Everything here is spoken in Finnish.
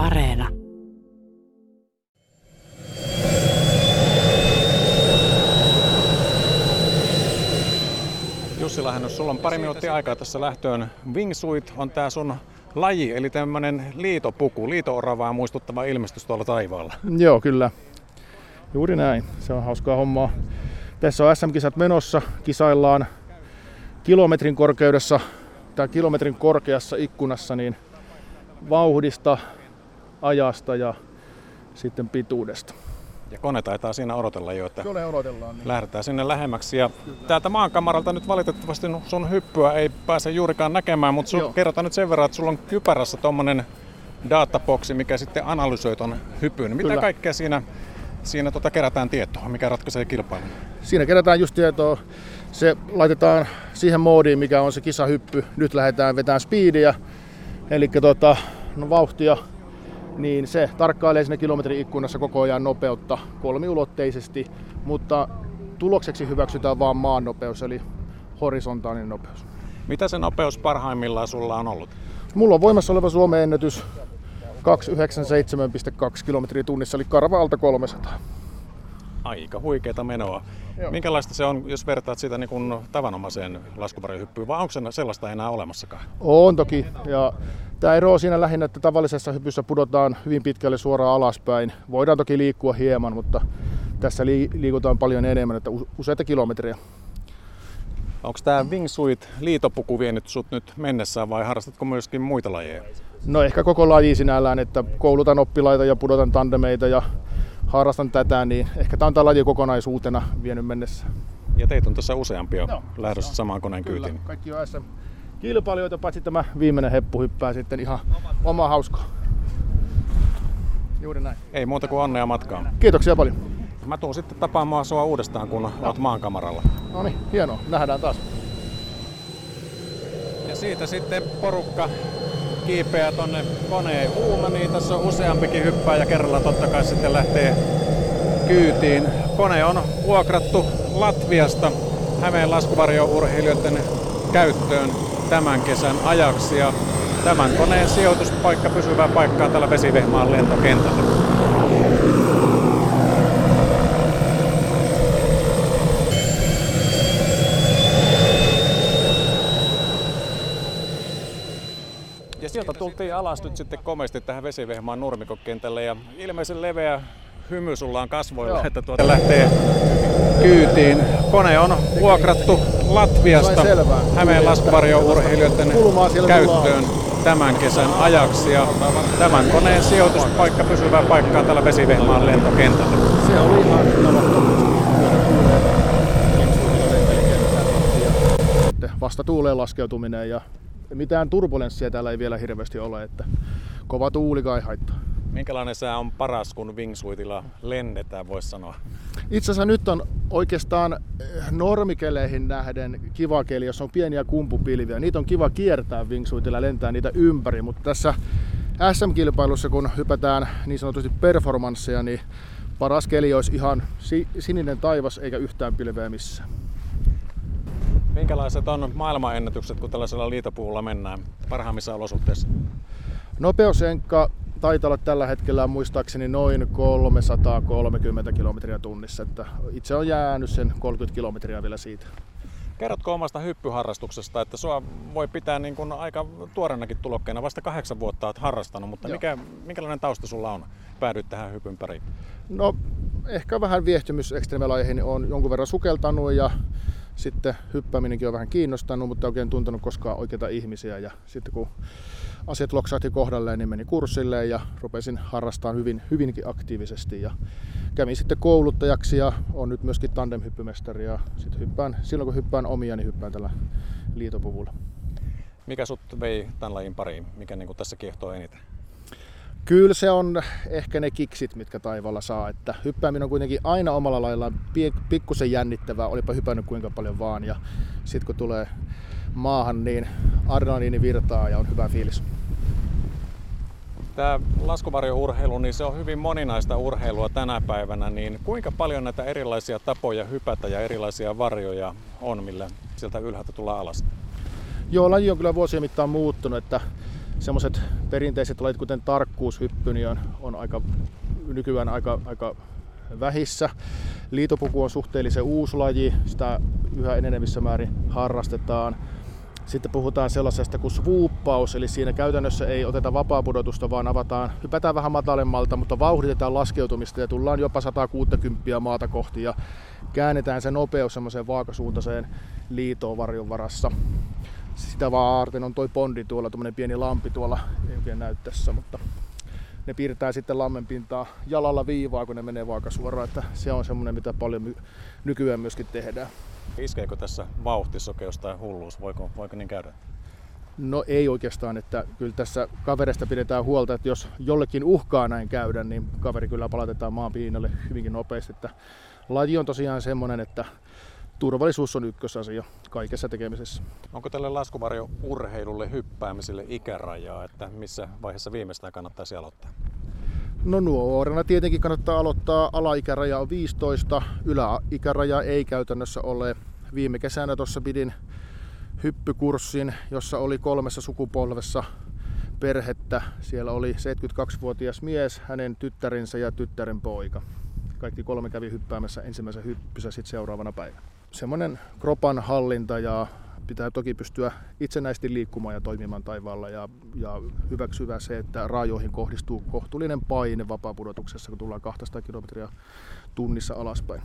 Areena. Jussi Lähennys, sulla on pari minuuttia aikaa tässä lähtöön. Wingsuit on tää sun laji, eli tämmönen liitopuku, liitooravaa muistuttava ilmestys tuolla taivaalla. Joo, kyllä. Juuri näin. Se on hauskaa hommaa. Tässä on SM-kisat menossa. Kisaillaan kilometrin korkeudessa tai kilometrin korkeassa ikkunassa niin vauhdista, ajasta ja sitten pituudesta. Ja kone taitaa siinä odotella jo, että Kone odotellaan. Niin. lähdetään sinne lähemmäksi. Ja täältä maankamaralta nyt valitettavasti sun hyppyä ei pääse juurikaan näkemään, mutta sun, kerrotaan nyt sen verran, että sulla on kypärässä tommonen databoksi, mikä sitten analysoi ton hypyn. Mitä Kyllä. kaikkea siinä, siinä tota kerätään tietoa, mikä ratkaisee kilpailun? Siinä kerätään just tietoa. Se laitetaan siihen moodiin, mikä on se kisahyppy. Nyt lähdetään vetämään speedia, eli tota, no vauhtia. Niin se tarkkailee siinä kilometrin ikkunassa koko ajan nopeutta kolmiulotteisesti, mutta tulokseksi hyväksytään vain maan nopeus, eli horisontaalinen nopeus. Mitä se nopeus parhaimmillaan sulla on ollut? Mulla on voimassa oleva Suomen ennätys 297,2 kilometriä tunnissa, eli karva alta 300. Aika huikeeta menoa. Joo. Minkälaista se on, jos vertaat sitä niin kuin tavanomaiseen laskuvarjohyppyyn, vai onko se sellaista enää olemassakaan? On toki. Ja tämä ero on siinä lähinnä, että tavallisessa hypyssä pudotaan hyvin pitkälle suoraan alaspäin. Voidaan toki liikkua hieman, mutta tässä li- liikutaan paljon enemmän, että useita kilometrejä. Onko tämä Wingsuit liitopuku vienyt sut nyt mennessään vai harrastatko myöskin muita lajeja? No ehkä koko laji sinällään, että koulutan oppilaita ja pudotan tandemeita ja harrastan tätä, niin ehkä tämä on tämä laji kokonaisuutena vienyt mennessä. Ja teitä on tässä useampia Joo, lähdössä samaan koneen kyytiin. kaikki on SM kilpailijoita, paitsi tämä viimeinen heppu hyppää sitten ihan oma hauska. Juuri näin. Ei muuta kuin onnea matkaan. Kiitoksia paljon. Mä tuun sitten tapaamaan sua uudestaan, kun oot maankamaralla. No niin, hienoa. Nähdään taas. Ja siitä sitten porukka kiipeää tonne koneen uumaniin. Tässä on useampikin hyppää ja kerralla totta kai sitten lähtee kyytiin. Kone on vuokrattu Latviasta Hämeen laskuvarjo-urheilijoiden käyttöön tämän kesän ajaksi. Ja tämän koneen sijoituspaikka, pysyvä paikka on täällä Vesivehmaan lentokentällä. Ja sieltä tultiin alas nyt sitten komeasti tähän Vesivehmaan nurmikokentälle ja ilmeisen leveä hymy sulla on kasvoilla, Joo. että tuota lähtee kyytiin. Kone on vuokrattu Latviasta. Hämeen laskuvarjo-urheilijoiden käyttöön tämän kesän ajaksi. Ja tämän koneen sijoituspaikka, pysyvä paikka on täällä Vesivehmaan lentokentällä. Se oli ihan vasta tuuleen laskeutuminen ja mitään turbulenssia täällä ei vielä hirveästi ole, että kova tuuli ei haittaa. Minkälainen sää on paras, kun wingsuitilla lennetään, voisi sanoa? Itse asiassa nyt on oikeastaan eh, normikeleihin nähden kiva keli, jos on pieniä kumpupilviä. Niitä on kiva kiertää wingsuitilla ja lentää niitä ympäri, mutta tässä SM-kilpailussa, kun hypätään niin sanotusti performansseja, niin paras keli olisi ihan si- sininen taivas eikä yhtään pilveä missään. Minkälaiset on maailmanennätykset, kun tällaisella liitopuulla mennään parhaimmissa olosuhteissa? Nopeusenkka taitaa olla tällä hetkellä muistaakseni noin 330 kilometriä tunnissa. Että itse on jäänyt sen 30 kilometriä vielä siitä. Kerrotko omasta hyppyharrastuksesta, että sua voi pitää niin kuin aika tuorenakin tulokkeena, vasta kahdeksan vuotta olet harrastanut, mutta Joo. mikä, minkälainen tausta sulla on? Päädyit tähän hypyn pariin. No ehkä vähän viehtymys ekstremelajeihin on jonkun verran sukeltanut ja sitten hyppääminenkin on vähän kiinnostanut, mutta oikein tuntenut koskaan oikeita ihmisiä. Ja sitten kun asiat loksahti kohdalleen, niin meni kurssille ja rupesin harrastamaan hyvin, hyvinkin aktiivisesti. Ja kävin sitten kouluttajaksi ja on nyt myöskin tandemhyppymestari. Ja sitten hyppään, silloin kun hyppään omia, niin hyppään tällä liitopuvulla. Mikä sut vei tämän lajin pariin? Mikä niin tässä kiehtoo eniten? Kyllä se on ehkä ne kiksit, mitkä taivaalla saa. Että hyppääminen on kuitenkin aina omalla laillaan pikkusen jännittävää, olipa hypännyt kuinka paljon vaan. Ja sitten kun tulee maahan, niin adrenaliini virtaa ja on hyvä fiilis. Tämä laskuvarjourheilu, niin se on hyvin moninaista urheilua tänä päivänä, niin kuinka paljon näitä erilaisia tapoja hypätä ja erilaisia varjoja on, millä sieltä ylhäältä tullaan alas? Joo, laji on kyllä vuosien mittaan muuttunut, että semmoiset perinteiset lajit, kuten tarkkuushyppy, niin on, on aika, nykyään aika, aika vähissä. Liitopuku on suhteellisen uusi laji, sitä yhä enenevissä määrin harrastetaan. Sitten puhutaan sellaisesta kuin swooppaus, eli siinä käytännössä ei oteta vapaapudotusta, vaan avataan, hypätään vähän matalemmalta, mutta vauhditetaan laskeutumista ja tullaan jopa 160 maata kohti ja käännetään se nopeus semmoiseen vaakasuuntaiseen liitoon varjon varassa. Sitä varten on toi pondi tuolla, tuommoinen pieni lampi tuolla, ei oikein näy tässä, mutta ne piirtää sitten lammenpintaa jalalla viivaa, kun ne menee vaakasuoraan, että se on semmoinen, mitä paljon nykyään myöskin tehdään. Iskeekö tässä vauhtisokeus tai hulluus? Voiko, voiko niin käydä? No ei oikeastaan, että kyllä tässä kaverista pidetään huolta, että jos jollekin uhkaa näin käydä, niin kaveri kyllä palautetaan maan piinalle hyvinkin nopeasti. Että laji on tosiaan semmoinen, että turvallisuus on ykkösasia kaikessa tekemisessä. Onko tälle laskuvarjo urheilulle hyppäämiselle ikärajaa, että missä vaiheessa viimeistään kannattaisi aloittaa? No nuorena tietenkin kannattaa aloittaa. Alaikäraja on 15, yläikäraja ei käytännössä ole. Viime kesänä tuossa pidin hyppykurssin, jossa oli kolmessa sukupolvessa perhettä. Siellä oli 72-vuotias mies, hänen tyttärinsä ja tyttären poika. Kaikki kolme kävi hyppäämässä ensimmäisen hyppysä sitten seuraavana päivänä. Semmoinen kropan hallinta ja pitää toki pystyä itsenäisesti liikkumaan ja toimimaan taivaalla ja, ja hyväksyvä se, että raajoihin kohdistuu kohtuullinen paine vapaapudotuksessa, kun tullaan 200 kilometriä tunnissa alaspäin.